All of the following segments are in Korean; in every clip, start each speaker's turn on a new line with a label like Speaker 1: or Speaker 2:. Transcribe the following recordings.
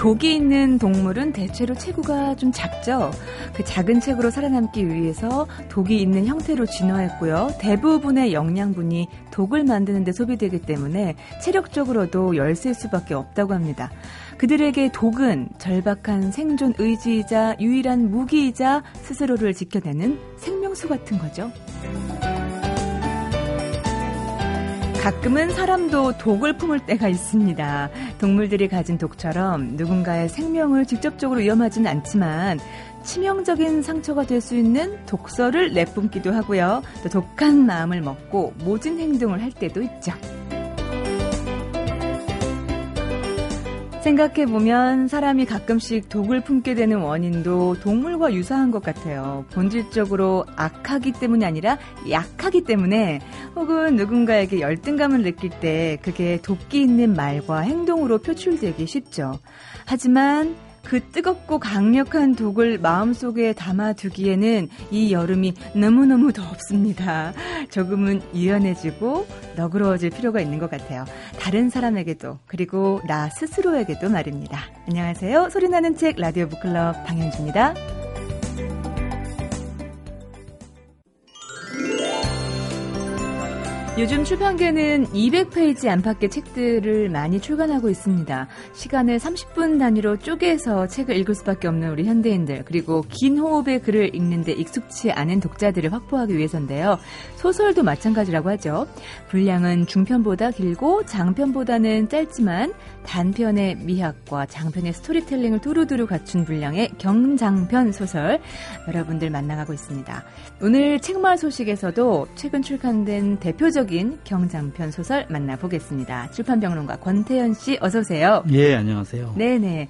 Speaker 1: 독이 있는 동물은 대체로 체구가 좀 작죠. 그 작은 체구로 살아남기 위해서 독이 있는 형태로 진화했고요. 대부분의 영양분이 독을 만드는 데 소비되기 때문에 체력적으로도 열셀 수밖에 없다고 합니다. 그들에게 독은 절박한 생존 의지이자 유일한 무기이자 스스로를 지켜내는 생명수 같은 거죠. 가끔은 사람도 독을 품을 때가 있습니다. 동물들이 가진 독처럼 누군가의 생명을 직접적으로 위험하진 않지만 치명적인 상처가 될 수 있는 독서를 내뿜기도 하고요. 또 독한 마음을 먹고 모진 행동을 할 때도 있죠. 생각해보면 사람이 가끔씩 독을 품게 되는 원인도 동물과 유사한 것 같아요. 본질적으로 악하기 때문이 아니라 약하기 때문에 혹은 누군가에게 열등감을 느낄 때 그게 돕기 있는 말과 행동으로 표출되기 쉽죠. 하지만 그 뜨겁고 강력한 독을 마음속에 담아두기에는 이 여름이 너무너무 덥습니다. 조금은 유연해지고 너그러워질 필요가 있는 것 같아요. 다른 사람에게도 그리고 나 스스로에게도 말입니다. 안녕하세요. 소리나는 책 라디오 북클럽 방현주입니다. 요즘 출판계는 200페이지 안팎의 책들을 많이 출간하고 있습니다. 시간을 30분 단위로 쪼개서 책을 읽을 수밖에 없는 우리 현대인들, 그리고 긴 호흡의 글을 읽는데 익숙치 않은 독자들을 확보하기 위해서인데요. 소설도 마찬가지라고 하죠. 분량은 중편보다 길고 장편보다는 짧지만 단편의 미학과 장편의 스토리텔링을 두루두루 갖춘 분량의 경장편 소설 여러분들 만나가고 있습니다. 오늘 책마을 소식에서도 최근 출간된 대표적인 경장편 소설 만나보겠습니다. 출판평론가 권태현 씨 어서 오세요.
Speaker 2: 예, 안녕하세요.
Speaker 1: 네네.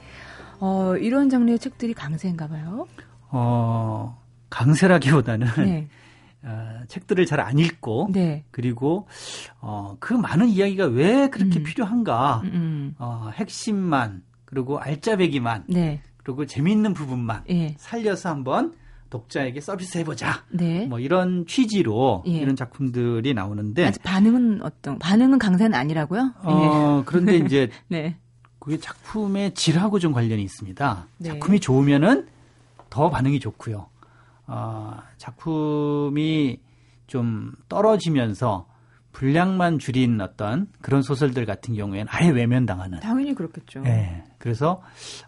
Speaker 1: 어, 이런 장르의 책들이 강세인가 봐요?
Speaker 2: 어, 강세라기보다는 네. 어, 책들을 잘 안 읽고 네. 그리고 어, 그 많은 이야기가 왜 그렇게 음. 필요한가 음, 음. 어, 핵심만 그리고 알짜배기만 네. 그리고 재미있는 부분만 예. 살려서 한번 독자에게 서비스해보자. 네. 뭐 이런 취지로 예. 이런 작품들이 나오는데
Speaker 1: 아직 반응은 어떤 반응은 강세는 아니라고요?
Speaker 2: 어 예. 그런데 이제 네. 그게 작품의 질하고 좀 관련이 있습니다. 네. 작품이 좋으면은 더 반응이 좋고요. 어, 작품이 좀 떨어지면서 분량만 줄인 어떤 그런 소설들 같은 경우에는 아예 외면당하는.
Speaker 1: 당연히 그렇겠죠.
Speaker 2: 네. 그래서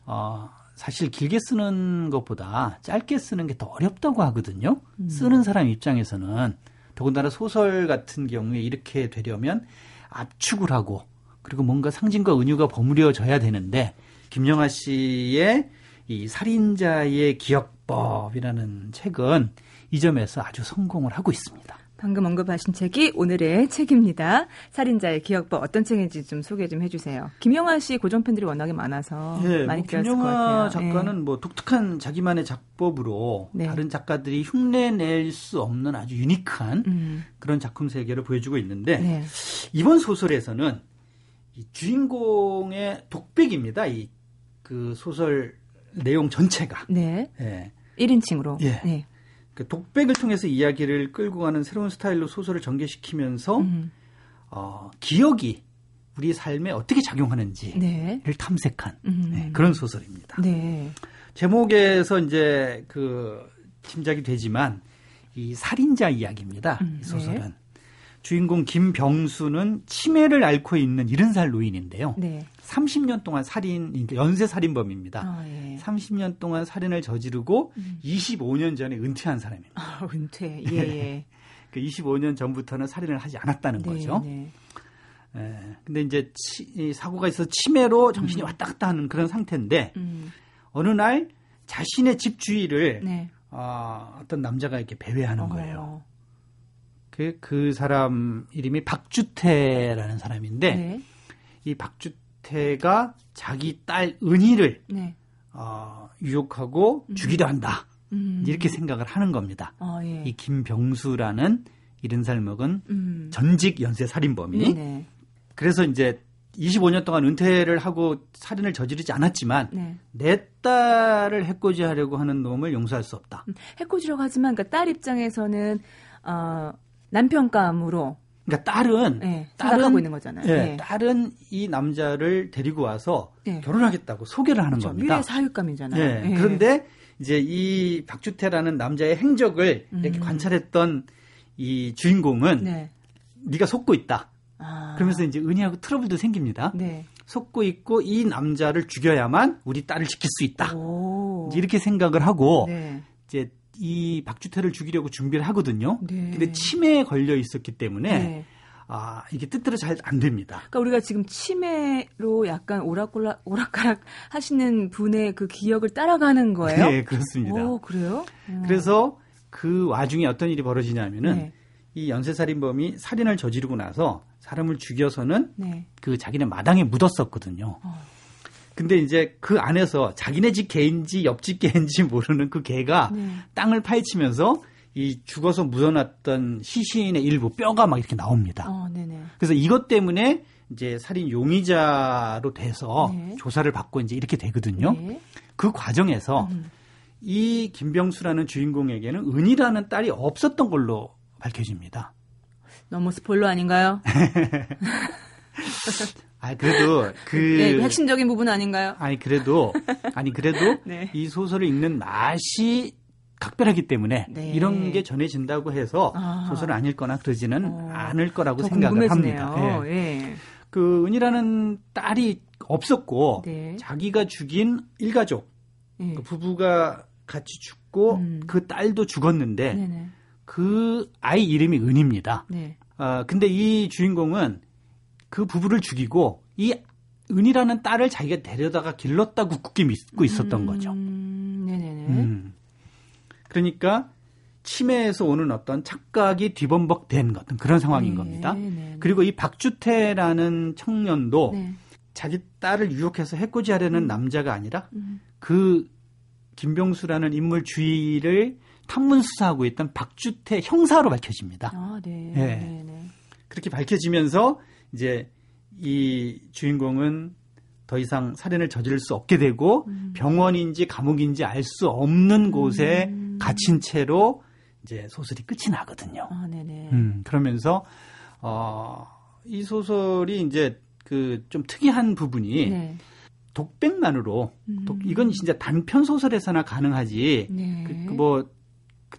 Speaker 2: 어, 사실 길게 쓰는 것보다 짧게 쓰는 게 더 어렵다고 하거든요. 음. 쓰는 사람 입장에서는 더군다나 소설 같은 경우에 이렇게 되려면 압축을 하고 그리고 뭔가 상징과 은유가 버무려져야 되는데 김영하 씨의 이 살인자의 기억 법이라는 책은 이 점에서 아주 성공을 하고 있습니다.
Speaker 1: 방금 언급하신 책이 오늘의 책입니다. 살인자의 기억법 어떤 책인지 좀 소개 좀 해주세요. 김영하 씨 고정 팬들이 워낙에 많아서 네, 많이 뭐
Speaker 2: 김영하 작가는 네. 뭐 독특한 자기만의 작법으로 네. 다른 작가들이 흉내낼 수 없는 아주 유니크한 음. 그런 작품 세계를 보여주고 있는데 네. 이번 소설에서는 이 주인공의 독백입니다. 이 그 소설 내용 전체가.
Speaker 1: 네. 네. 1인칭으로.
Speaker 2: 예. 네. 그 독백을 통해서 이야기를 끌고 가는 새로운 스타일로 소설을 전개시키면서 음. 어, 기억이 우리 삶에 어떻게 작용하는지를 네. 탐색한 음. 네, 그런 소설입니다. 네. 제목에서 이제 그 짐작이 되지만 이 살인자 이야기입니다. 음, 이 소설은 네. 주인공 김병수는 치매를 앓고 있는 70살 노인인데요. 네. 30년 동안 살인, 그러니까 연쇄 살인범입니다. 아, 예. 30년 동안 살인을 저지르고 음. 25년 전에 은퇴한 사람입니다.
Speaker 1: 아, 은퇴. 예, 예.
Speaker 2: 그 25년 전부터는 살인을 하지 않았다는 네, 거죠. 네. 예. 근데 이제 치, 이 사고가 있어 치매로 정신이 음. 왔다 갔다 하는 그런 상태인데 음. 어느 날 자신의 집 주위를 네. 어, 어떤 남자가 이렇게 배회하는 거예요. 그, 그 사람 이름이 박주태라는 사람인데 네. 이 박주태 태가 자기 딸 은희를 네. 어, 유혹하고 음. 죽이려 한다. 음. 이렇게 생각을 하는 겁니다. 어, 예. 이 김병수라는 이른 살 먹은 음. 전직 연쇄 살인범이 네 그래서 이제 25년 동안 은퇴를 하고 살인을 저지르지 않았지만 네. 내 딸을 해코지하려고 하는 놈을 용서할 수 없다.
Speaker 1: 음, 해코지라고 하지만 그러니까 딸 입장에서는 어, 남편감으로
Speaker 2: 그러니까 딸은
Speaker 1: 네, 딸은 있는 거잖아요.
Speaker 2: 네, 네. 딸은 이 남자를 데리고 와서 네. 결혼하겠다고 소개를 하는 그렇죠. 겁니다.
Speaker 1: 미래 사육감이잖아요.
Speaker 2: 네. 네. 그런데 이제 이 박주태라는 남자의 행적을 음. 이렇게 관찰했던 이 주인공은 네. 네가 속고 있다. 아. 그러면서 이제 은희하고 트러블도 생깁니다. 네. 속고 있고 이 남자를 죽여야만 우리 딸을 지킬 수 있다. 이렇게 생각을 하고 네. 이제 이 박주태를 죽이려고 준비를 하거든요. 네. 근데 치매에 걸려 있었기 때문에 네. 아, 이게 뜻대로 잘 안 됩니다.
Speaker 1: 그러니까 우리가 지금 치매로 약간 오락가락, 오락가락 하시는 분의 그 기억을 따라가는 거예요?
Speaker 2: 네, 그렇습니다.
Speaker 1: 오, 그래요?
Speaker 2: 음. 그래서 그 와중에 어떤 일이 벌어지냐면은 네. 이 연쇄살인범이 살인을 저지르고 나서 사람을 죽여서는 네. 그 자기네 마당에 묻었었거든요. 어. 근데 이제 그 안에서 자기네 집 개인지 옆집 개인지 모르는 그 개가 네. 땅을 파헤치면서 이 죽어서 묻어놨던 시신의 일부 뼈가 막 이렇게 나옵니다. 어, 그래서 이것 때문에 이제 살인 용의자로 돼서 네. 조사를 받고 이제 이렇게 되거든요. 네. 그 과정에서 음. 이 김병수라는 주인공에게는 은이라는 딸이 없었던 걸로 밝혀집니다.
Speaker 1: 너무 스포일러 아닌가요?
Speaker 2: 아 그래도 그
Speaker 1: 네, 그 핵심적인 부분 아닌가요?
Speaker 2: 아니 그래도 아니 그래도 네. 이 소설을 읽는 맛이 각별하기 때문에 네. 이런 게 전해진다고 해서 아. 소설을 안 읽거나 그러지는 어. 않을 거라고 생각을
Speaker 1: 궁금해지네요.
Speaker 2: 합니다. 예. 그 은이라는 딸이 없었고 네. 자기가 죽인 일가족 예. 그 부부가 같이 죽고 음. 그 딸도 죽었는데 네네. 그 아이 이름이 은입니다. 네. 어, 근데 이 주인공은 그 부부를 죽이고 이 은이라는 딸을 자기가 데려다가 길렀다고 굳게 믿고 있었던 음, 거죠. 네네네. 음. 그러니까 치매에서 오는 어떤 착각이 뒤범벅된 어떤 그런 상황인 네, 겁니다. 네, 그리고 이 박주태라는 청년도 네. 자기 딸을 유혹해서 해코지하려는 음. 남자가 아니라 음. 그 김병수라는 인물 주위를 탐문 수사하고 있던 박주태 형사로 밝혀집니다. 아, 네. 네. 네, 네. 그렇게 밝혀지면서 이제 이 주인공은 더 이상 살인을 저지를 수 없게 되고 음. 병원인지 감옥인지 알 수 없는 곳에 음. 갇힌 채로 이제 소설이 끝이 나거든요. 아, 네네. 음, 그러면서 어, 이 소설이 이제 그 좀 특이한 부분이 네. 독백만으로 음. 독, 이건 진짜 단편 소설에서나 가능하지. 네. 그, 그 뭐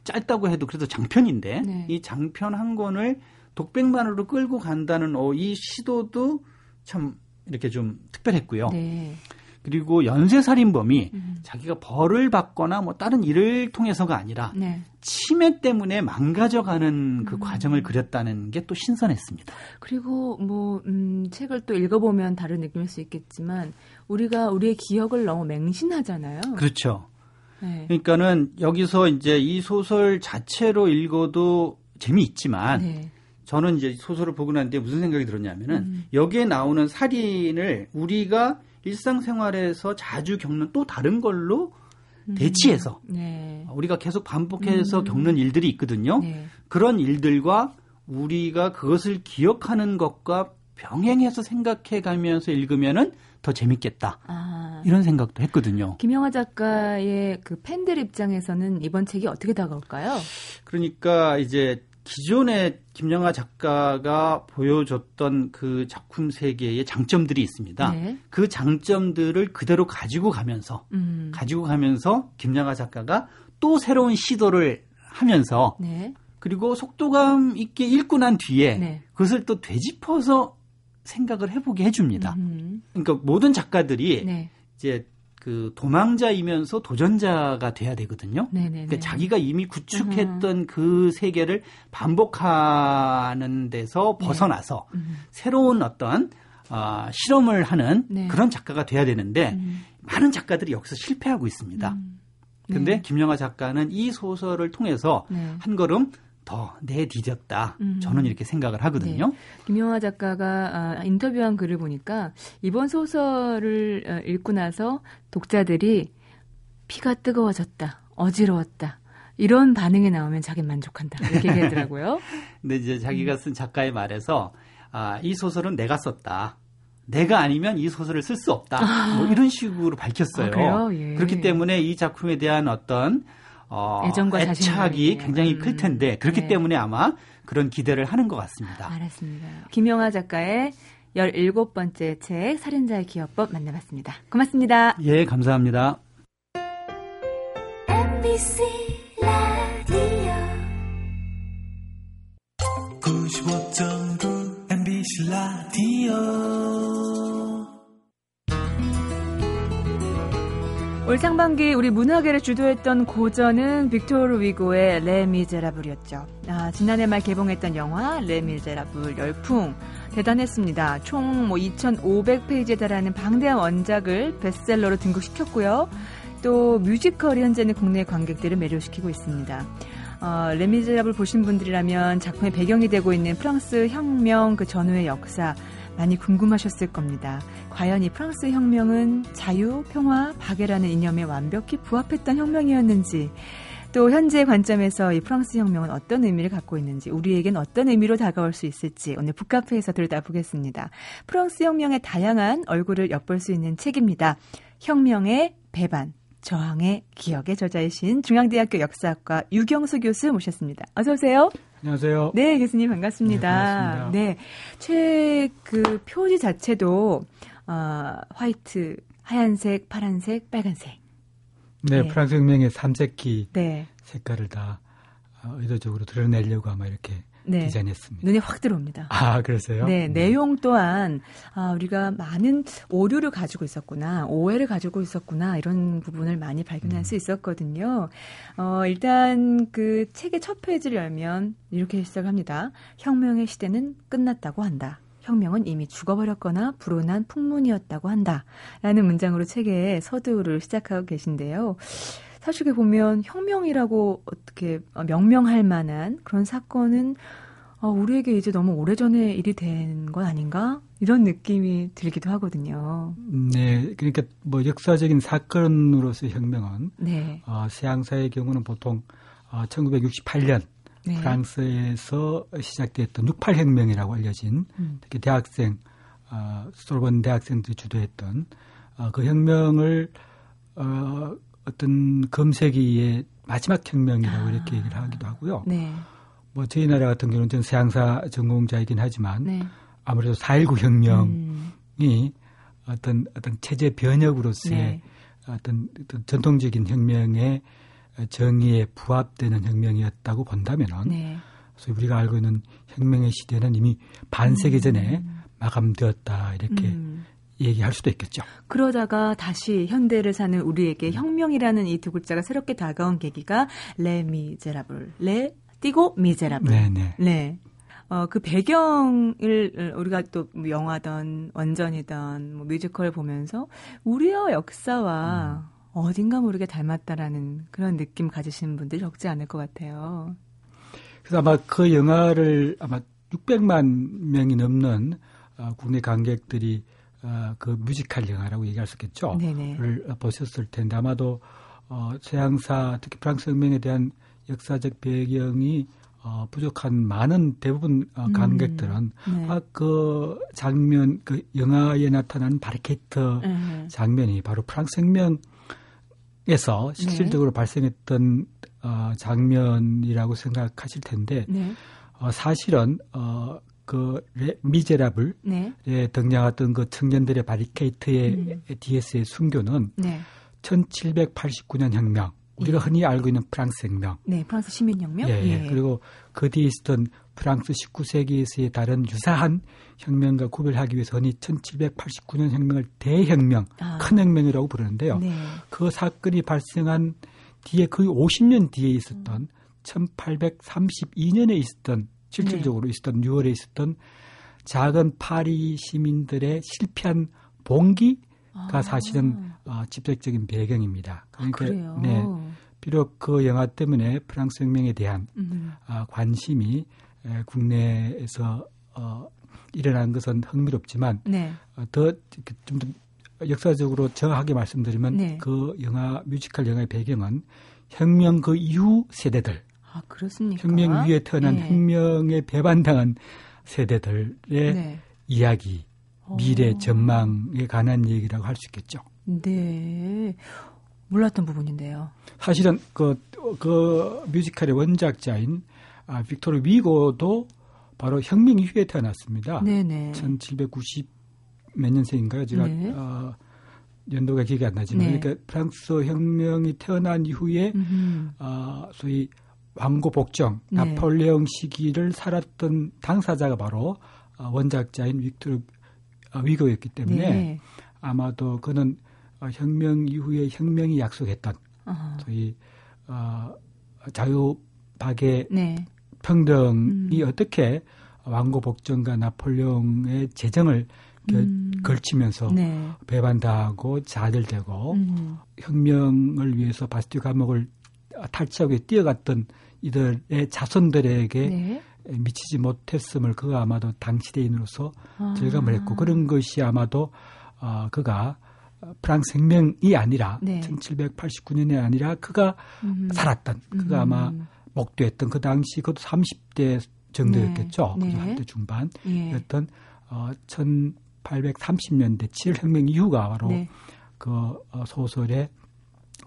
Speaker 2: 짧다고 해도 그래도 장편인데 네. 이 장편 한 권을 독백만으로 끌고 간다는 어, 이 시도도 참 이렇게 좀 특별했고요. 네. 그리고 연쇄살인범이 음. 자기가 벌을 받거나 뭐 다른 일을 통해서가 아니라 네. 치매 때문에 망가져가는 그 음. 과정을 그렸다는 게 또 신선했습니다.
Speaker 1: 그리고 뭐 음, 책을 또 읽어보면 다른 느낌일 수 있겠지만 우리가 우리의 기억을 너무 맹신하잖아요.
Speaker 2: 그렇죠. 네. 그러니까는 여기서 이제 이 소설 자체로 읽어도 재미있지만 네. 저는 이제 소설을 보고 난 뒤에 무슨 생각이 들었냐면은 음. 여기에 나오는 살인을 우리가 일상생활에서 자주 겪는 또 다른 걸로 음. 대치해서 네. 우리가 계속 반복해서 음. 겪는 일들이 있거든요. 네. 그런 일들과 우리가 그것을 gioc하는 것과 병행해서 생각해 가면서 읽으면은 더 재밌겠다. 아. 이런 생각도 했거든요.
Speaker 1: 김영하 작가의 그 팬들 입장에서는 이번 책이 어떻게 다가올까요?
Speaker 2: 그러니까 이제 기존의 김영하 작가가 보여줬던 그 작품 세계의 장점들이 있습니다. 네. 그 장점들을 그대로 가지고 가면서 음. 가지고 가면서 김영하 작가가 또 새로운 시도를 하면서 네. 그리고 속도감 있게 읽고 난 뒤에 네. 그것을 또 되짚어서 생각을 해보게 해줍니다. 음. 그러니까 모든 작가들이 네. 이제 그 도망자이면서 도전자가 돼야 되거든요. 그러니까 자기가 이미 구축했던 음. 그 세계를 반복하는 데서 네. 벗어나서 네. 음. 새로운 어떤 어, 실험을 하는 네. 그런 작가가 돼야 되는데 음. 많은 작가들이 여기서 실패하고 있습니다. 음. 근데 네. 김영하 작가는 이 소설을 통해서 네. 한 걸음 더 내디뎠다. 음. 저는 이렇게 생각을 하거든요. 네.
Speaker 1: 김영하 작가가 아, 인터뷰한 글을 보니까 이번 소설을 어, 읽고 나서 독자들이 피가 뜨거워졌다. 어지러웠다. 이런 반응이 나오면 자기는 만족한다. 이렇게 얘기하더라고요.
Speaker 2: 근데 이제 자기가 쓴 작가의 말에서 아, 이 소설은 내가 썼다. 내가 아니면 이 소설을 쓸 수 없다. 아. 뭐 이런 식으로 밝혔어요.
Speaker 1: 아, 예.
Speaker 2: 그렇기 때문에 이 작품에 대한 어떤 어, 애정과 애착이 굉장히 음. 클 텐데 그렇기 네. 때문에 아마 그런 기대를 하는 것 같습니다.
Speaker 1: 알았습니다. 김영하 작가의 17번째 책 살인자의 기업법 만나봤습니다. 고맙습니다.
Speaker 2: 예, 감사합니다.
Speaker 3: MBC 라디오 95.9
Speaker 1: 올 상반기 우리 문화계를 주도했던 고전은 빅토르 위고의 레 미제라블이었죠. 아, 지난해 말 개봉했던 영화 레 미제라블 열풍 대단했습니다. 총 뭐 2,500페이지에 달하는 방대한 원작을 베스트셀러로 등극시켰고요. 또 뮤지컬이 현재는 국내 관객들을 매료시키고 있습니다. 어, 레미제라블 보신 분들이라면 작품의 배경이 되고 있는 프랑스 혁명 그 전후의 역사 많이 궁금하셨을 겁니다. 과연 이 프랑스 혁명은 자유, 평화, 박애라는 이념에 완벽히 부합했던 혁명이었는지, 또 현재 관점에서 이 프랑스 혁명은 어떤 의미를 갖고 있는지, 우리에겐 어떤 의미로 다가올 수 있을지 오늘 북카페에서 들여다보겠습니다. 프랑스 혁명의 다양한 얼굴을 엿볼 수 있는 책입니다. 혁명의 배반. 저항의 기억의 저자이신 중앙대학교 역사학과 유경수 교수 모셨습니다. 어서 오세요.
Speaker 4: 안녕하세요.
Speaker 1: 네, 교수님 반갑습니다. 네, 책 그 표지 자체도 어, 화이트, 하얀색, 파란색, 빨간색.
Speaker 4: 네, 네. 프랑스 혁명의 삼색기 네. 색깔을 다 어, 의도적으로 드러내려고 아마 이렇게 네. 디자인했습니다.
Speaker 1: 눈에 확 들어옵니다.
Speaker 4: 아, 그러세요?
Speaker 1: 네, 네, 내용 또한 아, 우리가 많은 오류를 가지고 있었구나, 오해를 가지고 있었구나 이런 부분을 많이 발견할 음. 수 있었거든요. 어, 일단 그 책의 첫 페이지를 열면 이렇게 시작합니다. 혁명의 시대는 끝났다고 한다. 혁명은 이미 죽어버렸거나 불온한 풍문이었다고 한다. 라는 문장으로 책의 서두를 시작하고 계신데요. 사실 보면 혁명이라고 어떻게 명명할 만한 그런 사건은 어, 우리에게 이제 너무 오래전에 일이 된 건 아닌가? 이런 느낌이 들기도 하거든요.
Speaker 4: 네, 그러니까 뭐 역사적인 사건으로서 혁명은 네. 어, 서양사의 경우는 보통 어, 1968년 네. 프랑스에서 시작됐던 68혁명이라고 알려진 음. 특히 대학생 어, 소르본 대학생들이 주도했던 어, 그 혁명을 어, 어떤 검색기의 마지막 혁명이라고 아. 이렇게 얘기를 하기도 하고요. 네. 뭐 저희 나라 같은 경우는 전 서양사 전공자이긴 하지만 네. 아무래도 4.19 혁명이 음. 어떤 어떤 체제 변혁으로서의 네. 어떤, 어떤 전통적인 혁명의 정의에 부합되는 혁명이었다고 본다면은 네. 그래서 우리가 알고 있는 혁명의 시대는 이미 반세기 전에 음. 마감되었다 이렇게 음. 얘기할 수도 있겠죠.
Speaker 1: 그러다가 다시 현대를 사는 우리에게 혁명이라는 이 두 글자가 새롭게 다가온 계기가 레 미제라블. 레 띄고 미제라블. 네네. 네. 어, 그 배경을 우리가 또뭐 영화든 원전이든 뭐 뮤지컬 보면서 우리의 역사와 음. 어딘가 모르게 닮았다라는 그런 느낌 가지시는 분들이 적지 않을 것 같아요.
Speaker 4: 그래서 아마 그 영화를 아마 600만 명이 넘는 어, 국내 관객들이 어, 그 뮤지컬 영화라고 얘기할 수 있겠죠. 를 보셨을 텐데 아마도 어, 서양사 특히 프랑스 혁명에 대한 역사적 배경이 어, 부족한 많은 대부분 어, 음. 관객들은 음, 네. 아, 그 장면 그 영화에 나타난 바리케이트 음. 장면이 바로 프랑스 혁명에서 실질적으로 네. 발생했던 어, 장면이라고 생각하실 텐데 네. 어, 사실은 어, 그 레, 미제라블에 네. 등장했던 그 청년들의 바리케이트의 음. DS의 순교는 네. 1789년 혁명 우리가 예. 흔히 알고 있는 프랑스 혁명.
Speaker 1: 네, 프랑스 시민혁명.
Speaker 4: 예, 예. 그리고 그 뒤에 있었던 프랑스 19세기에서의 다른 유사한 혁명과 구별하기 위해서 흔히 1789년 혁명을 대혁명, 아. 큰 혁명이라고 부르는데요. 네. 그 사건이 발생한 뒤에 거의 50년 뒤에 있었던 음. 1832년에 있었던 실질적으로 네. 있었던 6월에 있었던 작은 파리 시민들의 실패한 봉기가 아. 사실은 어, 직접적인 배경입니다.
Speaker 1: 아, 그러니까 아,
Speaker 4: 네, 비록 그 영화 때문에 프랑스 혁명에 대한 음. 어, 관심이 에, 국내에서 어, 일어난 것은 흥미롭지만 네. 어, 더좀 더 역사적으로 정확하게 말씀드리면 네. 그 영화 뮤지컬 영화의 배경은 혁명 그 이후 세대들
Speaker 1: 아, 그렇습니까?
Speaker 4: 혁명 위에 태어난 네. 혁명에 배반당한 세대들의 네. 이야기, 미래 오. 어. 전망에 관한 얘기라고 할 수 있겠죠.
Speaker 1: 네. 몰랐던 부분인데요.
Speaker 4: 사실은 그, 그 뮤지컬의 원작자인 아, 빅토르 위고도 바로 혁명 이후에 태어났습니다. 네네. 1790 몇 년생인가요? 제가 네. 어, 연도가 기억이 안 나지만 네. 그러니까 프랑스 혁명이 태어난 이후에 어, 소위 왕고 복정 네. 나폴레옹 시기를 살았던 당사자가 바로 어, 원작자인 빅토르 어, 위고였기 때문에 네. 아마도 그는 어, 혁명 이후에 혁명이 약속했던 어허. 소위 어, 자유박의 네. 평등이 음. 어떻게 왕고 복정과 나폴레옹의 재정을 음. 걸치면서 네. 배반당하고 자들되고 음. 혁명을 위해서 바스티 감옥을 탈취하고 뛰어갔던 이들의 자손들에게 네. 미치지 못했음을 그가 아마도 당시 대인으로서 아. 절감을 했고 그런 것이 아마도 어, 그가 프랑스 혁명이 아니라 네. 1789년이 아니라 그가 음. 살았던 그가 아마 음. 목도했던 그 당시 그것도 30대 정도였겠죠. 네. 그 한대 중반이었던 예. 어, 1830년대 7혈명 이후가 바로 네. 그 어, 소설의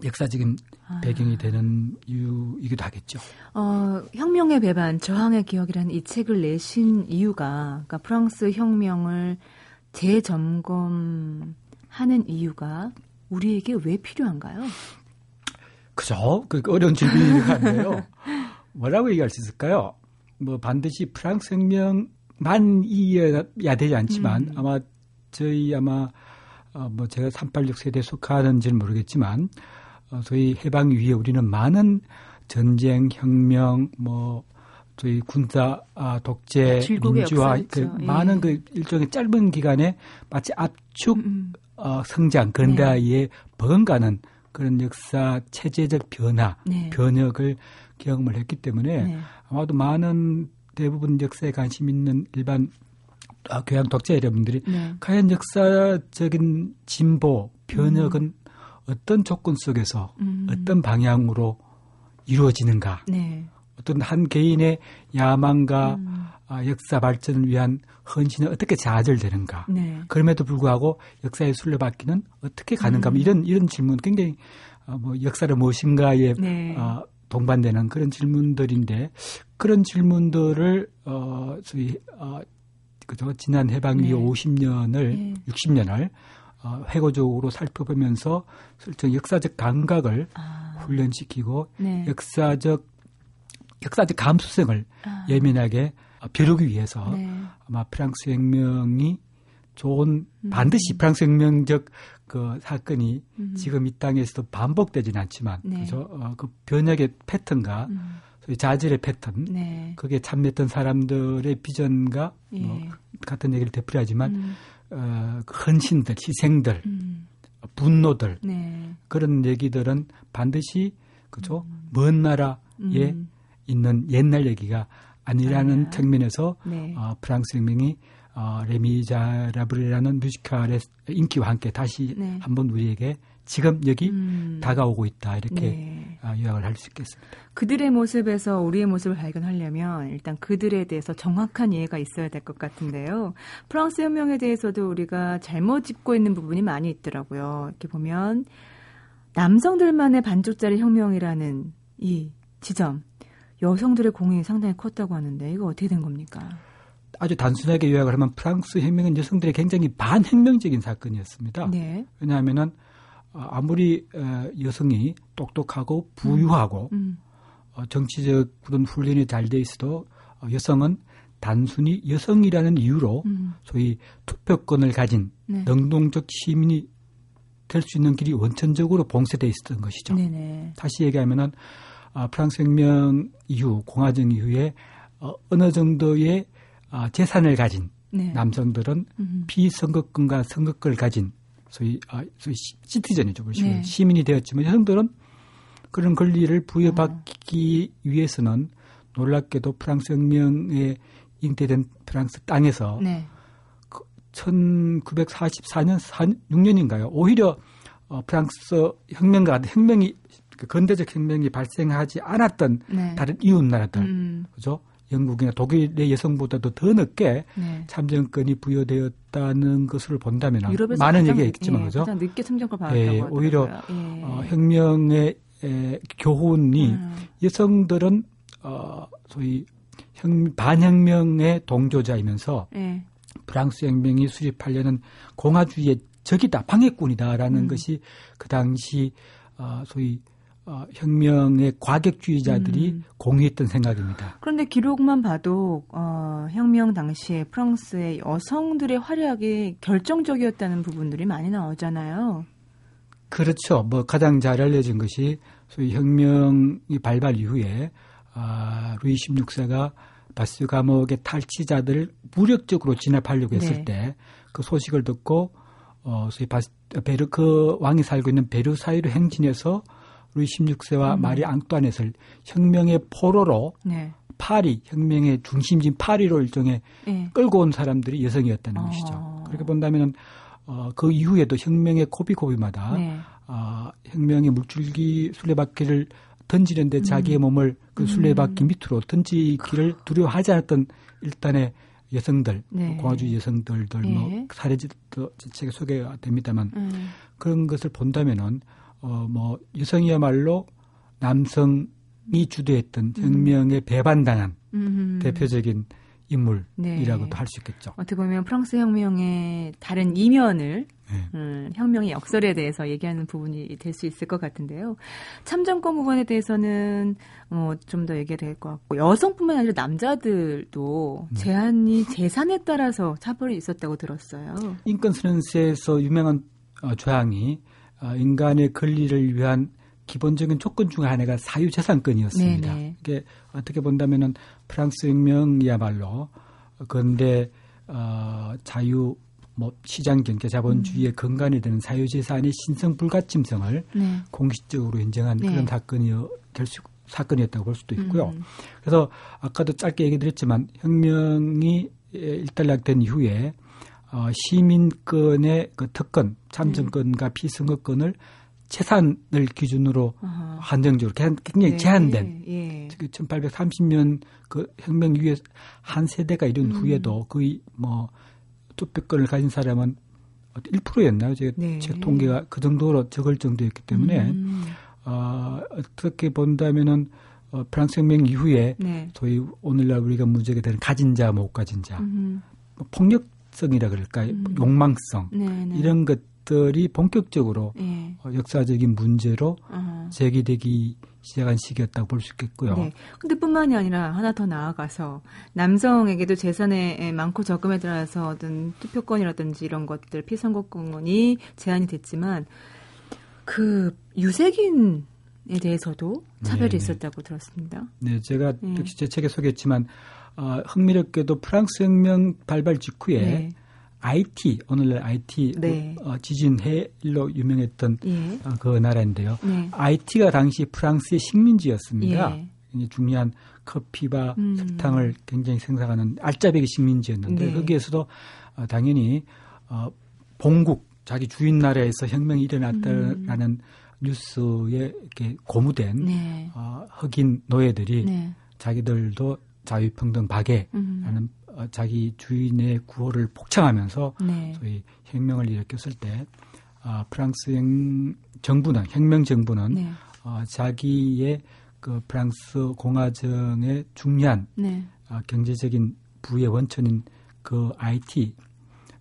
Speaker 4: 역사적인 아. 배경이 되는 이유이기도 하겠죠.
Speaker 1: 어, 혁명의 배반, 저항의 기억이라는 이 책을 내신 이유가, 그러니까 프랑스 혁명을 재점검하는 이유가 우리에게 왜 필요한가요?
Speaker 4: 그죠? 그 어려운 질문인데요. 뭐라고 얘기할 수 있을까요? 뭐 반드시 프랑스 혁명만 이어야 되지 않지만 음. 아마 저희 아마 어, 뭐 제가 386 세대에 속하는지는 모르겠지만 어, 소위 해방 이후에 우리는 많은 전쟁, 혁명, 뭐 저희 군사 아, 독재, 민주화 그 예. 많은 그 일종의 짧은 기간에 마치 압축 음, 음. 어, 성장 그런데에 네. 버금가는 그런 역사 체제적 변화, 네. 변혁을 경험을 했기 때문에 네. 아마도 많은 대부분 역사에 관심 있는 일반 아, 교양 독자 여러분들이 네. 과연 역사적인 진보, 변혁은 음. 어떤 조건 속에서 음. 어떤 방향으로 이루어지는가? 네. 어떤 한 개인의 야망과 음. 아, 역사 발전을 위한 헌신은 어떻게 좌절되는가? 네. 그럼에도 불구하고 역사의 순례받기는 어떻게 가는가? 음. 이런 이런 질문 굉장히 어, 뭐 역사를 무엇인가에 네. 어, 동반되는 그런 질문들인데 그런 질문들을 어 소위 어 그죠 지난 해방 이후 네. 50년을 네. 60년을 어, 회고적으로 살펴보면서 설정 역사적 감각을 아. 훈련시키고 네. 역사적 역사적 감수성을 아. 예민하게 벼르기 위해서 네. 아마 프랑스 혁명이 좋은 음. 반드시 프랑스 혁명적 그 사건이 음. 지금 이 땅에서도 반복되지는 않지만 네. 그죠 어, 그 변혁의 패턴과 음. 자질의 패턴 네. 그게 참여했던 사람들의 비전과 예. 뭐 같은 얘기를 되풀이하지만 음. 어, 그 헌신들, 희생들, 음. 분노들 네. 그런 얘기들은 반드시 그죠 음. 먼 나라에 음. 있는 옛날 얘기가 아니라는 아. 측면에서 네. 어, 프랑스 혁명이 어, 레미자라블이라는 뮤지컬의 인기와 함께 다시 네. 한번 우리에게 지금 여기 음. 다가오고 있다 이렇게 네. 아, 요약을 할 수 있겠습니다.
Speaker 1: 그들의 모습에서 우리의 모습을 발견하려면 일단 그들에 대해서 정확한 이해가 있어야 될 것 같은데요. 프랑스 혁명에 대해서도 우리가 잘못 짚고 있는 부분이 많이 있더라고요. 이렇게 보면 남성들만의 반쪽짜리 혁명이라는 이 지점 여성들의 공이 상당히 컸다고 하는데 이거 어떻게 된 겁니까?
Speaker 4: 아주 단순하게 요약을 하면 프랑스 혁명은 여성들의 굉장히 반혁명적인 사건이었습니다. 네. 왜냐하면은 어, 아무리 어, 여성이 똑똑하고 부유하고 음. 음. 어, 정치적 그런 훈련이 잘 돼 있어도 여성은 단순히 여성이라는 이유로 음. 소위 투표권을 가진 네. 능동적 시민이 될 수 있는 길이 원천적으로 봉쇄돼 있었던 것이죠. 네네. 다시 얘기하면은 프랑스 혁명 이후 공화정 이후에 어느 정도의 재산을 가진 네. 남성들은 음. 비선거권과 선거권을 가진 소위 아, 소위 시티즌이죠. 네. 시민이 되었지만 여성들은 그런 권리를 부여받기 어. 위해서는 놀랍게도 프랑스 혁명에 잉태된 프랑스 땅에서 네. 1944년 4, 6년인가요? 오히려 어, 프랑스 혁명과 혁명이 그 근대적 혁명이 발생하지 않았던 네. 다른 이웃 나라들, 음. 그죠? 영국이나 독일의 여성보다도 더 늦게 네. 참정권이 부여되었다는 것을 본다면 많은 얘기가 있겠지만 예, 그죠?
Speaker 1: 늦게 참정권 받았다고 예,
Speaker 4: 오히려 예. 어, 혁명의 에, 교훈이 음. 여성들은 어 소위 혁, 반혁명의 동조자이면서 네. 프랑스 혁명이 수립하려는 공화주의의 적이다, 방해꾼이다라는 음. 것이 그 당시 어, 소위 어, 혁명의 과격주의자들이 음. 공유했던 생각입니다.
Speaker 1: 그런데 기록만 봐도 어, 혁명 당시에 프랑스의 여성들의 활약이 결정적이었다는 부분들이 많이 나오잖아요.
Speaker 4: 그렇죠. 뭐 가장 잘 알려진 것이 소위 혁명이 발발 이후에 아, 루이 16세가 바스티유 감옥의 탈취자들을 무력적으로 진압하려고 했을 네. 때그 소식을 듣고 어, 소위 바스, 베르 그 왕이 살고 있는 베르사유로 행진해서 루이 16세와 음. 마리 앙투아네트를 혁명의 포로로 네. 파리 혁명의 중심지인 파리로 일종의 네. 끌고 온 사람들이 여성이었다는 어. 것이죠. 그렇게 본다면 어, 그 이후에도 혁명의 코비코비마다 네. 어, 혁명의 물줄기 술래바퀴를 던지는데 음. 자기의 몸을 그 술래바퀴 음. 밑으로 던지기를 두려워하지 않았던 일단의 여성들, 네. 공화주의 여성들들 네. 뭐 사례도 책에 소개가 됩니다만 음. 그런 것을 본다면은 어 뭐 여성이야말로 남성이 주도했던 음. 혁명에 배반당한 음. 대표적인 인물이라고도 네. 할수 있겠죠.
Speaker 1: 어떻게 보면 프랑스 혁명의 다른 이면을 네. 음, 혁명의 역설에 대해서 얘기하는 부분이 될 수 있을 것 같은데요. 참정권 부분에 대해서는 어, 좀 더 얘기가 될 것 같고 여성뿐만 아니라 남자들도 음. 제한이 재산에 따라서 차별이 있었다고 들었어요.
Speaker 4: 인권 선언서에서 유명한 어, 조항이 어, 인간의 권리를 위한 기본적인 조건 중 하나가 사유재산권이었습니다. 네네. 이게 어떻게 본다면은 프랑스 혁명이야말로 그런데 어, 자유 뭐 시장 경제 자본주의의 음. 근간이 되는 사유재산의 신성 불가침성을 네. 공식적으로 인정한 네. 그런 사건이 될수 사건이었다고 볼 수도 있고요. 음. 그래서 아까도 짧게 얘기 드렸지만 혁명이 일단락된 이후에 어, 시민권의 그 특권, 참정권과 음. 피선거권을 재산을 기준으로 아하. 한정적으로 굉장히 네. 제한된 예. 1830년 그 혁명 이후에 한 세대가 이른 음. 후에도 거의 뭐 투표권을 가진 사람은 1%였나요? 제가 네. 제 통계가 그 정도로 적을 정도였기 때문에 음. 어, 어떻게 본다면은 어, 프랑스 혁명 이후에 네. 소위 오늘날 우리가 문제가 되는 가진 자, 못 가진 자, 음. 뭐 폭력 성이라 그럴까요? 음. 욕망성 네, 네. 이런 것들이 본격적으로 네. 어, 역사적인 문제로 어 제기되기 시작한 시기였다고 볼 수 있겠고요. 네.
Speaker 1: 근데 뿐만이 아니라 하나 더 나아가서 남성에게도 재산에 많고 적금에 따라서 어떤 투표권이라든지 이런 것들 피선거권이 제한이 됐지만 그 유색인 에 대해서도 차별이 네네. 있었다고 들었습니다.
Speaker 4: 네, 제가 네. 역시 제 책에 소개했지만 어, 흥미롭게도 프랑스 혁명 발발 직후에 네. IT 오늘날 IT 네. 어, 지진 해일로 유명했던 예. 어, 그 나라인데요. 네. IT가 당시 프랑스의 식민지였습니다. 예. 중요한 커피와 음. 설탕을 굉장히 생산하는 알짜배기 식민지였는데 네. 거기에서도 어, 당연히 어, 봉국 자기 주인 나라에서 혁명이 일어났다라는 음. 뉴스에 이렇게 고무된 네. 어, 흑인 노예들이 네. 자기들도 자유평등 박애라는 음. 어, 자기 주인의 구호를 복창하면서 네. 소위 혁명을 일으켰을 때 어, 프랑스 형, 정부는 혁명 정부는 네. 어, 자기의 그 프랑스 공화정의 중요한 네. 어, 경제적인 부의 원천인 그 IT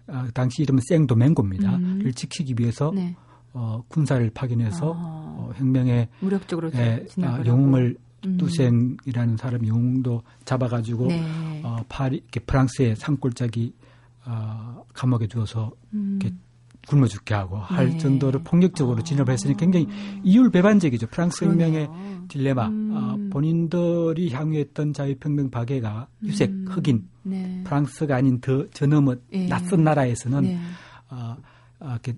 Speaker 4: 어, 당시 이름은 생도맹고입니다. 음. 를 지키기 위해서 네. 어, 군사를 파견해서 아. 어, 혁명에
Speaker 1: 무력적으로 예,
Speaker 4: 아, 영웅을 음. 두생이라는 사람 영웅도 잡아가지고 네. 어, 파리 이렇게 프랑스의 산골짜기 어, 감옥에 두어서 음. 이렇게 굶어 죽게 하고 할 네. 정도로 폭력적으로 진압을 했으니 굉장히 이율배반적이죠. 프랑스 혁명의 딜레마. 음. 어, 본인들이 향유했던 자유평등 박애가 유색, 음. 흑인, 네. 프랑스가 아닌 더 저너머 네. 낯선 나라에서는 네. 어, 어, 이렇게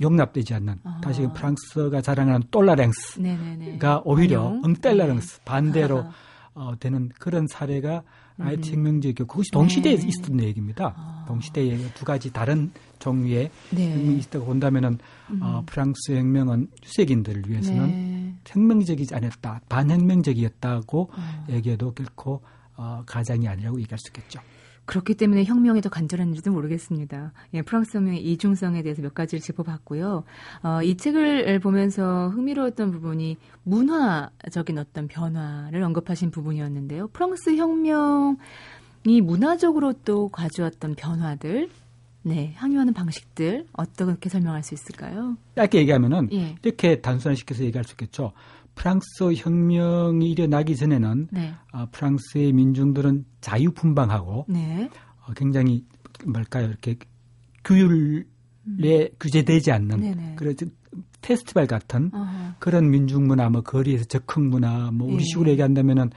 Speaker 4: 용, 납되지 않는 아. 다시 프랑스가 자랑하는 똘라랭스가 오히려 응뗄라랭스 반대로 어, 되는 그런 사례가 IT 혁명제교 그것이 동시대에 네. 있었던 얘기입니다. 아. 동시대에 두 가지 다른 종류의 네. 혁명이 있다고 본다면은 음. 어, 프랑스 혁명은 유색인들을 위해서는 네. 혁명적이지 않았다, 반혁명적이었다고 아. 얘기해도 결코 어, 가장이 아니라고 얘기할 수 있겠죠.
Speaker 1: 그렇기 때문에 혁명이 더 간절한지도 모르겠습니다. 예, 프랑스 혁명의 이중성에 대해서 몇 가지를 짚어봤고요. 어, 이 책을 보면서 흥미로웠던 부분이 문화적인 어떤 변화를 언급하신 부분이었는데요. 프랑스 혁명이 문화적으로 또 가져왔던 변화들, 네, 항유하는 방식들 어떻게 설명할 수 있을까요?
Speaker 4: 짧게 얘기하면은 예. 이렇게 단순화시켜서 얘기할 수 있겠죠. 프랑스 혁명이 일어나기 전에는 네. 어, 프랑스의 민중들은 자유분방하고 네. 어, 굉장히 뭘까요 이렇게 규율에 음. 규제되지 않는 그런 테스트발 같은 어허. 그런 민중 문화, 뭐 거리에서 적흥 문화, 뭐 우리 예. 식으로 얘기한다면은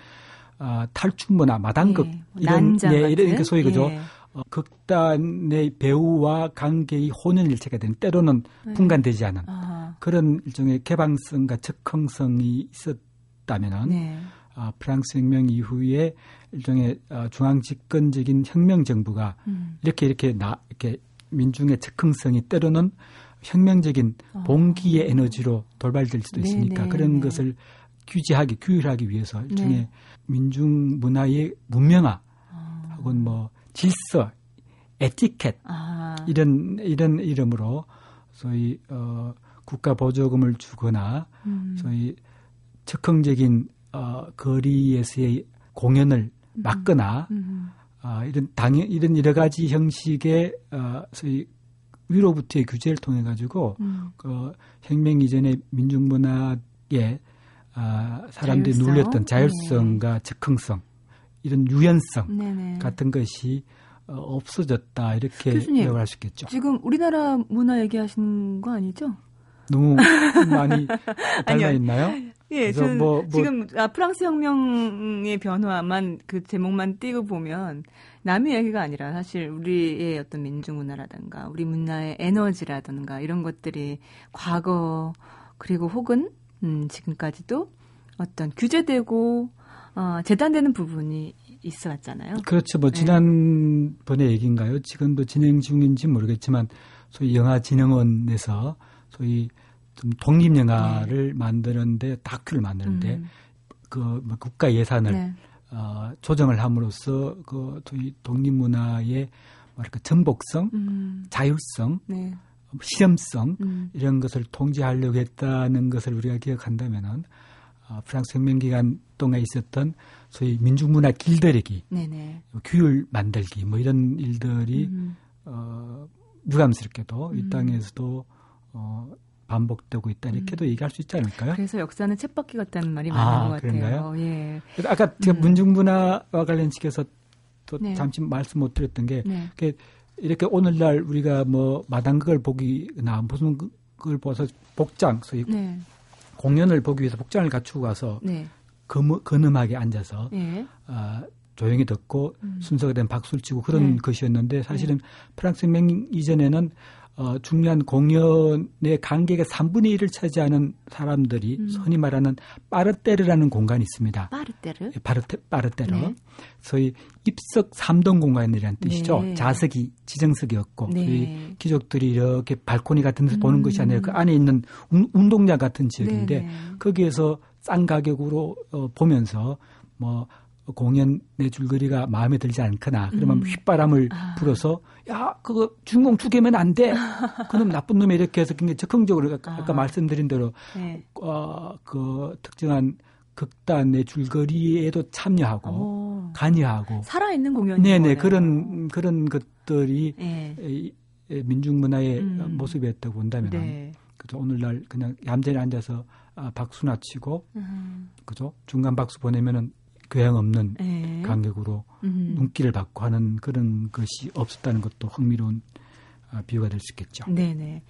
Speaker 4: 어, 탈춤 문화, 마당극 예. 이런 예, 이런 그 소위 그죠. 예. 어, 극단의 배우와 관계의 혼연일체가 된 때로는 네. 분간되지 않은 아. 그런 일종의 개방성과 적흥성이 있었다면은 네. 어, 프랑스 혁명 이후에 일종의 어, 중앙 집권적인 혁명 정부가 음. 이렇게 이렇게 나 이렇게 민중의 적흥성이 때로는 혁명적인 어. 봉기의 에너지로 돌발될 수도 네, 있으니까 네, 그런 네. 것을 규제하기 규율하기 위해서 일종의 네. 민중 문화의 문명화 아. 혹은 뭐 질서, 에티켓 아. 이런 이런 이름으로 소위 어 국가 보조금을 주거나 음. 소위 적극적인 어 거리에서의 공연을 음. 막거나 음. 어, 이런 당연 이런 여러 가지 형식의 어 소위 위로부터의 규제를 통해 가지고 음. 그 혁명 이전의 민중 문화에 아, 사람들이 자율성? 눌렸던 자율성과 네. 적흥성 이런 유연성 네네. 같은 것이 어, 없어졌다 이렇게 교수님, 할수 있겠죠.
Speaker 1: 지금 우리나라 문화 얘기하시는 거 아니죠?
Speaker 4: 너무 많이 달라 있나요?
Speaker 1: 예, 저는 뭐, 뭐, 지금 아, 프랑스 혁명의 변화만 그 제목만 띄고 보면 남의 얘기가 아니라 사실 우리의 어떤 민중 문화라든가 우리 문화의 에너지라든가 이런 것들이 과거 그리고 혹은 음, 지금까지도 어떤 규제되고 어, 재단되는 부분이 있어 왔잖아요.
Speaker 4: 그렇죠. 뭐 네. 지난번에 얘기인가요? 지금도 진행 중인지 모르겠지만 소위 영화진흥원에서 소위 좀 독립 영화를 네. 만드는데 다큐를 만드는데 음. 그뭐 국가 예산을 네. 어, 조정을 함으로써 그 소위 독립 문화의 뭐랄까 전복성, 음. 자율성, 네. 실험성 음. 이런 것을 통제하려고 했다는 것을 우리가 기억한다면은 어, 프랑스 혁명 기간 동안 있었던 소위 민중문화 길들이기, 네네. 규율 만들기 뭐 이런 일들이 음. 어, 유감스럽게도 음. 이 땅에서도 어, 반복되고 있다 이렇게도 음. 얘기할 수 있지 않을까요?
Speaker 1: 그래서 역사는 챗바퀴 같다는 말이 많은 아, 것
Speaker 4: 그런가요?
Speaker 1: 같아요. 예.
Speaker 4: 아까 제가 음. 문중문화와 관련시켜서 또 네. 잠시 말씀 못 드렸던 게 네. 이렇게 오늘날 우리가 뭐 마당극을 보기나 무슨 걸 봐서 복장 소위 네. 공연을 보기 위해서 복장을 갖추고 가서 네. 금, 근음하게 앉아서 네. 어, 조용히 듣고 음. 순서가 된 박수를 치고 그런 네. 것이었는데 사실은 네. 프랑스 혁명 이전에는 어, 중요한 공연의 관객의 3분의 1을 차지하는 사람들이 음. 흔히 말하는 빠르테르라는 공간이 있습니다.
Speaker 1: 빠르테르?
Speaker 4: 예, 빠르테, 빠르테르. 네. 소위 입석 3동 공간이라는 뜻이죠. 네. 자석이 지정석이었고 네. 귀족들이 이렇게 발코니 같은 데서 음. 보는 것이 아니라 그 안에 있는 운동장 같은 지역인데 네, 네. 거기에서 싼 가격으로 어, 보면서 뭐 공연 내 줄거리가 마음에 들지 않거나 그러면 음. 휘바람을 아. 불어서 야 그거 주인공 죽이면 안 돼. 그놈 나쁜 놈이 이렇게 해서 굉장히 적극적으로 아까, 아. 아까 말씀드린 대로 네. 어 그 특정한 극단의 줄거리에도 참여하고 오. 관여하고
Speaker 1: 살아있는 공연이
Speaker 4: 네네 그런 그런 것들이 네. 민중 문화의 음. 모습이었다고 본다면 네. 그죠 오늘날 그냥 얌전히 앉아서 아, 박수나 치고 음. 그죠 중간 박수 보내면은 교양 없는 네. 관객으로 음. 눈길을 받고 하는 그런 것이 없었다는 것도 흥미로운 아, 비유가 될 수 있겠죠.
Speaker 1: 네네.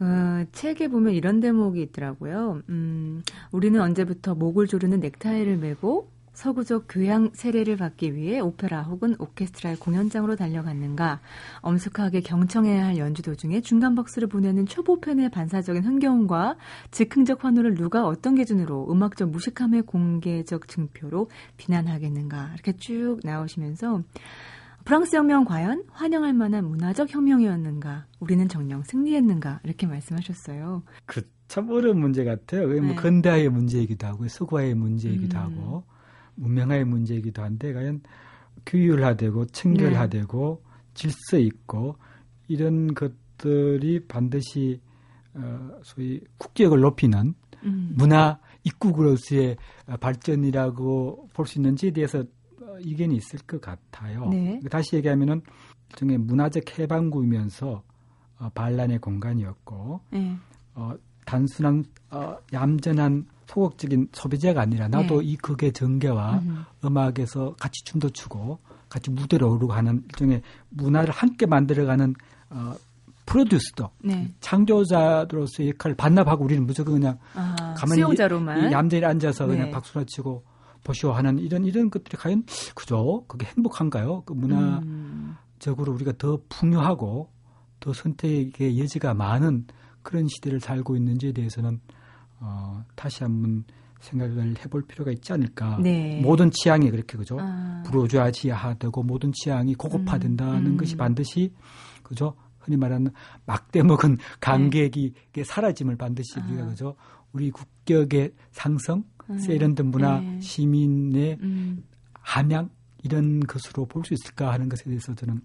Speaker 1: 어, 책에 보면 이런 대목이 있더라고요. 음, 우리는 언제부터 목을 조르는 넥타이를 메고 서구적 교양 세례를 받기 위해 오페라 혹은 오케스트라의 공연장으로 달려갔는가, 엄숙하게 경청해야 할 연주 도중에 중간 박수를 보내는 초보편의 반사적인 흥겨움과 즉흥적 환호를 누가 어떤 기준으로 음악적 무식함의 공개적 증표로 비난하겠는가, 이렇게 쭉 나오시면서 프랑스 혁명 과연 환영할 만한 문화적 혁명이었는가? 우리는 정령 승리했는가? 이렇게 말씀하셨어요.
Speaker 4: 그 참 어려운 문제 같아요. 뭐 네. 뭐 근대화의 문제이기도 하고 서구화의 문제이기도 음. 하고 문명화의 문제이기도 한데 과연 규율화되고 청결화되고 네. 질서 있고 이런 것들이 반드시 어, 소위 국격을 높이는 음. 문화 입국으로서의 발전이라고 볼 수 있는지에 대해서 이견이 있을 것 같아요. 네. 다시 얘기하면은 일종의 문화적 해방구이면서 어, 반란의 공간이었고 네. 어, 단순한 어, 얌전한 소극적인 소비자가 아니라 나도 네. 이 극의 전개와 음. 악에서 같이 춤도 추고 같이 무대로 오르고 하는 일종의 문화를 함께 만들어가는 어, 프로듀스도 네. 창조자로서의 역할을 반납하고 우리는 무조건 그냥
Speaker 1: 아, 가만히 수용자로만.
Speaker 4: 이, 얌전히 앉아서 그냥 네. 박수나 치고 보시오 하는 이런 이런 것들이 과연 그죠? 그게 행복한가요? 그 문화적으로 음. 우리가 더 풍요하고 더 선택의 여지가 많은 그런 시대를 살고 있는지에 대해서는 어, 다시 한번 생각을 해볼 필요가 있지 않을까. 네. 모든 취향이 그렇게 그죠. 아. 부르주아지하되고 모든 취향이 고급화된다는 음. 것이 반드시 그죠. 흔히 말하는 막대 먹은 간객이 네. 사라짐을 반드시 우리가 아. 그죠. 우리 국격의 상성, 음. 세련된 문화, 네. 시민의 음. 함양 이런 것으로 볼 수 있을까 하는 것에 대해서 저는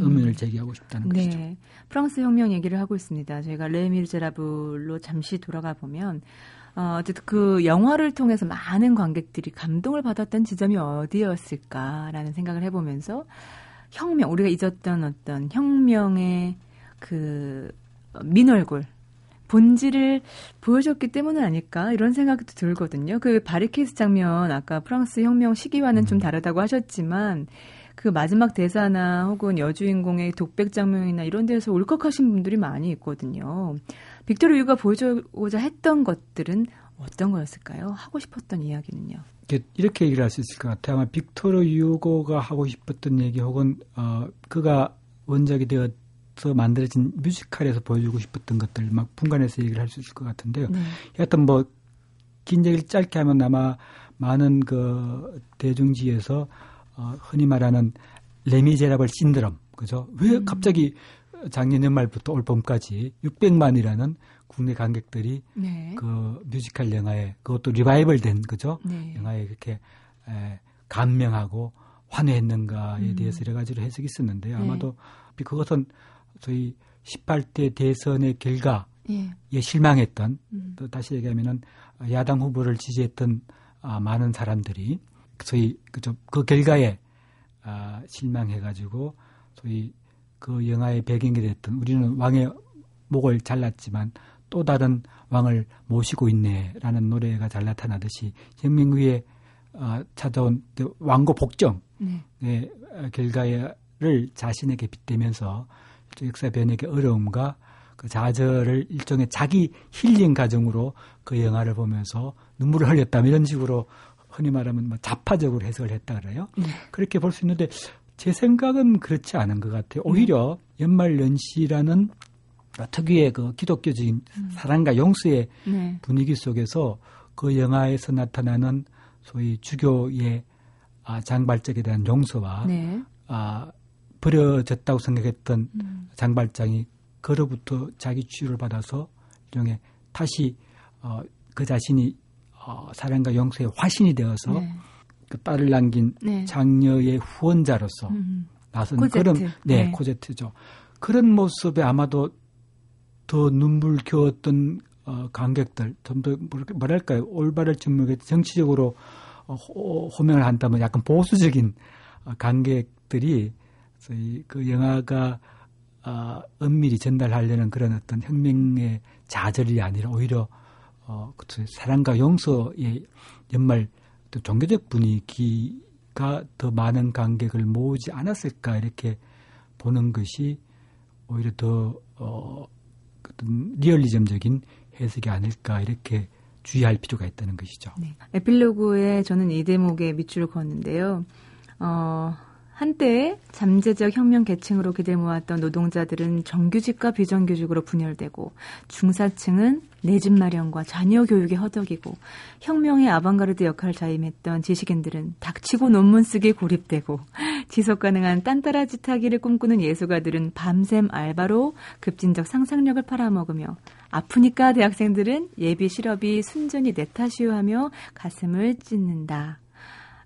Speaker 4: 의문을 제기하고 싶다는 네. 것이죠.
Speaker 1: 프랑스 혁명 얘기를 하고 있습니다. 저희가 레미르제라블로 잠시 돌아가 보면 어, 어쨌든 그 영화를 통해서 많은 관객들이 감동을 받았던 지점이 어디였을까라는 생각을 해보면서 혁명 우리가 잊었던 어떤 혁명의 그 민얼굴 본질을 보여줬기 때문은 아닐까 이런 생각도 들거든요. 그 바리케이스 장면 아까 프랑스 혁명 시기와는 음. 좀 다르다고 하셨지만 그 마지막 대사나 혹은 여주인공의 독백 장면이나 이런 데서 울컥하신 분들이 많이 있거든요. 빅토르 유가 보여주고자 했던 것들은 어떤 거였을까요? 하고 싶었던 이야기는요.
Speaker 4: 이렇게 얘기를 할 수 있을 것 같아요. 아마 빅토르 유고가 하고 싶었던 얘기 혹은 어 그가 원작이 되어서 만들어진 뮤지컬에서 보여주고 싶었던 것들 막 분간해서 얘기를 할 수 있을 것 같은데요. 네. 여하튼 뭐 긴 얘기를 짧게 하면 아마 많은 그 대중지에서 어, 흔히 말하는 레미제라블 신드롬, 그죠? 왜 음. 갑자기 작년 연말부터 올 봄까지 600만이라는 국내 관객들이 네. 그 뮤지컬 영화에 그것도 리바이벌 된 그죠? 네. 영화에 그렇게 에, 감명하고 환호했는가에 음. 대해서 여러 가지로 해석이 있었는데요. 네. 아마도 그것은 저희 18대 대선의 결과에 예. 실망했던 음. 또 다시 얘기하면은 야당 후보를 지지했던 아, 많은 사람들이 소위 그죠 그 결과에 아, 실망해가지고 소위 그 영화의 배경이 됐던 우리는 왕의 목을 잘랐지만 또 다른 왕을 모시고 있네라는 노래가 잘 나타나듯이 혁명위에 어, 찾아온 그 왕고 복정의 네. 결과를 자신에게 빗대면서 역사 변혁의 어려움과 그 좌절을 일종의 자기 힐링 과정으로 그 영화를 보면서 눈물을 흘렸다 이런 식으로 흔히 말하면 뭐 자파적으로 해석을 했다 그래요. 네. 그렇게 볼 수 있는데 제 생각은 그렇지 않은 것 같아요. 오히려 네. 연말 연시라는 특유의 그 기독교적인 음. 사랑과 용서의 네. 분위기 속에서 그 영화에서 나타나는 소위 주교의 아, 장발적에 대한 용서와 네. 아, 버려졌다고 생각했던 음. 장발장이 그로부터 자기 치유를 받아서 일종의 다시 어, 그 자신이 어, 사랑과 용서의 화신이 되어서 네. 그 딸을 남긴 네. 장녀의 후원자로서 음. 나선 코제트. 그런 네, 네, 코제트죠. 그런 모습에 아마도 더 눈물 겨웠던 어, 관객들 좀 더 뭐랄까요 올바를 증명해 정치적으로 어, 호, 호명을 한다면 약간 보수적인 어, 관객들이 저희 그 영화가 어, 은밀히 전달하려는 그런 어떤 혁명의 좌절이 아니라 오히려 어, 그 사랑과 용서의 연말 또 종교적 분위기가 더 많은 관객을 모으지 않았을까 이렇게 보는 것이 오히려 더 어, 어떤 리얼리즘적인 해석이 아닐까 이렇게 주의할 필요가 있다는 것이죠. 네.
Speaker 1: 에필로그에 저는 이 대목에 밑줄을 그었는데요. 어, 한때 잠재적 혁명 계층으로 기대 모았던 노동자들은 정규직과 비정규직으로 분열되고 중사층은 내 집 마련과 자녀 교육에 허덕이고 혁명의 아방가르드 역할을 자임했던 지식인들은 닥치고 논문 쓰기 고립되고 지속 가능한 딴따라짓 하기를 꿈꾸는 예술가들은 밤샘 알바로 급진적 상상력을 팔아먹으며 아프니까 대학생들은 예비 실업이 순전히 내 탓이요 하며 가슴을 찢는다.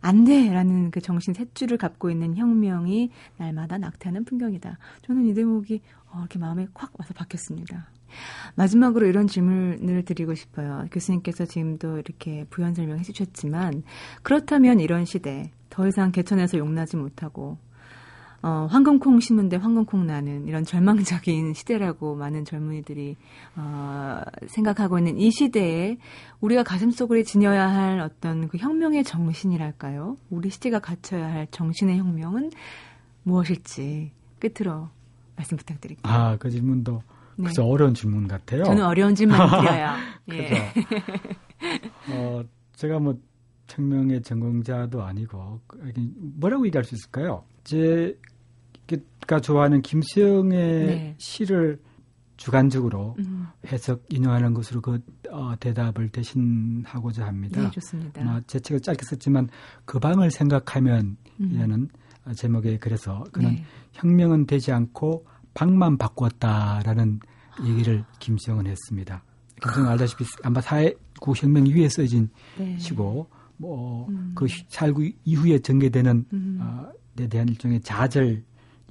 Speaker 1: 안 돼 라는 그 정신 셋줄을 갖고 있는 혁명이 날마다 낙태하는 풍경이다. 저는 이 대목이 어, 이렇게 마음에 콱 와서 박혔습니다. 마지막으로 이런 질문을 드리고 싶어요. 교수님께서 지금도 이렇게 부연 설명해 주셨지만 그렇다면 이런 시대 더 이상 개천에서 용나지 못하고 어, 황금콩 심는데 황금콩 나는 이런 절망적인 시대라고 많은 젊은이들이 어, 생각하고 있는 이 시대에 우리가 가슴속으로 지녀야 할 어떤 그 혁명의 정신이랄까요? 우리 시대가 갖춰야 할 정신의 혁명은 무엇일지 끝으로 말씀 부탁드릴게요.
Speaker 4: 아, 그 질문도 네. 그저 어려운 질문 같아요.
Speaker 1: 저는 어려운 질문 드려요.
Speaker 4: 예. 어, 제가 뭐 혁명의 전공자도 아니고 뭐라고 얘기할 수 있을까요? 제가 좋아하는 김수영의 네. 시를 주관적으로 음. 해석 인용하는 것으로 그 어, 대답을 대신하고자 합니다.
Speaker 1: 네, 좋습니다.
Speaker 4: 어, 제 책을 짧게 썼지만 그 방을 생각하면이라는 음. 제목에 그래서 그는 네. 혁명은 되지 않고 방만 바꾸었다라는 얘기를 김수영은 했습니다. 김수영 알다시피 아마 사회구 혁명 이후에 써진 네. 시고 뭐그 음. 4.19 이후에 전개되는 음. 어, 에 대한 일종의 좌절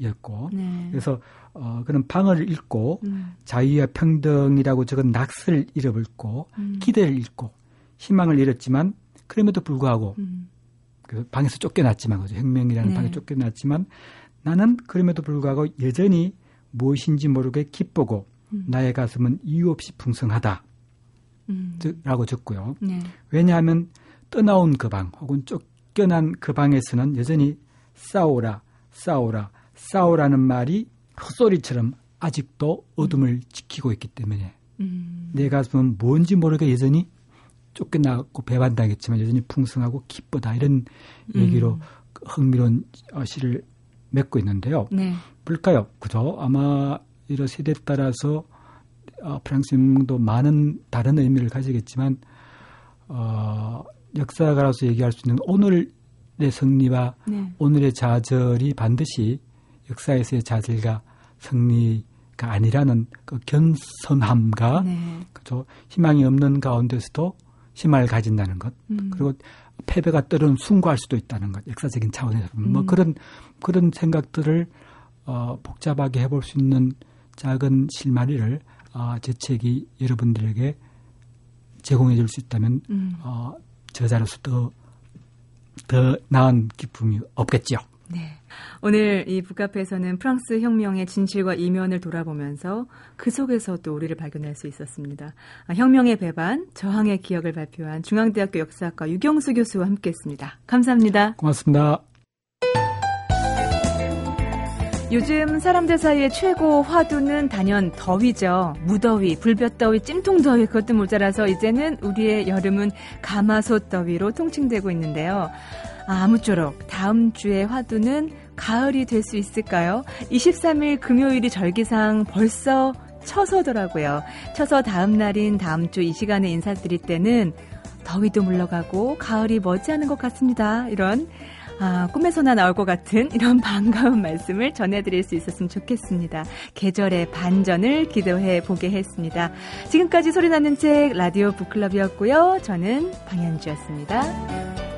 Speaker 4: 였고 네. 그래서 어 그런 방을 읽고 음. 자유와 평등이라고 적은 낙서를 잃어버렸고 음. 기대를 잃고 희망을 잃었지만 그럼에도 불구하고 음. 그 방에서 쫓겨났지만 그죠 혁명이라는 네. 방에 쫓겨났지만 나는 그럼에도 불구하고 여전히 무엇인지 모르게 기쁘고 음. 나의 가슴은 이유 없이 풍성하다. 음. 라고 적고요. 네. 왜냐하면 떠나온 그 방 혹은 쫓겨난 그 방에서는 여전히 싸우라 싸우라 싸우라는 말이 헛소리처럼 아직도 어둠을 지키고 있기 때문에 음. 내 가슴은 뭔지 모르게 여전히 쫓겨나고 배반당했지만 여전히 풍성하고 기쁘다 이런 얘기로 음. 흥미로운 시를 맺고 있는데요. 네. 뭘까요? 그죠? 아마 이런 세대에 따라서 어, 프랑스 혁명도 많은 다른 의미를 가지겠지만 어, 역사가로서 얘기할 수 있는 오늘의 승리와 네. 오늘의 좌절이 반드시 역사에서의 자질과 승리가 아니라는 그 견선함과 네. 그죠 희망이 없는 가운데서도 희망을 가진다는 것 음. 그리고 패배가 때로는 숭고할 수도 있다는 것 역사적인 차원에서 뭐 음. 뭐 그런 그런 생각들을 어, 복잡하게 해볼 수 있는 작은 실마리를 어, 제 책이 여러분들에게 제공해 줄 수 있다면 음. 어, 저자로서 더, 더 나은 기쁨이 없겠죠.
Speaker 1: 네. 오늘 이 북카페에서는 프랑스 혁명의 진실과 이면을 돌아보면서 그 속에서 또 우리를 발견할 수 있었습니다. 아, 혁명의 배반, 저항의 기억을 발표한 중앙대학교 역사학과 유경수 교수와 함께했습니다. 감사합니다.
Speaker 4: 고맙습니다.
Speaker 1: 요즘 사람들 사이의 최고 화두는 단연 더위죠. 무더위, 불볕더위, 찜통더위 그것도 모자라서 이제는 우리의 여름은 가마솥 더위로 통칭되고 있는데요. 아, 무쪼록 다음 주의 화두는 가을이 될 수 있을까요? 23일 금요일이 절기상 벌써 처서더라고요. 처서 다음 날인 다음 주 이 시간에 인사드릴 때는 더위도 물러가고 가을이 머지않은 것 같습니다. 이런 아, 꿈에서나 나올 것 같은 이런 반가운 말씀을 전해드릴 수 있었으면 좋겠습니다. 계절의 반전을 기도해 보게 했습니다. 지금까지 소리나는 책 라디오 북클럽이었고요. 저는 방현주였습니다.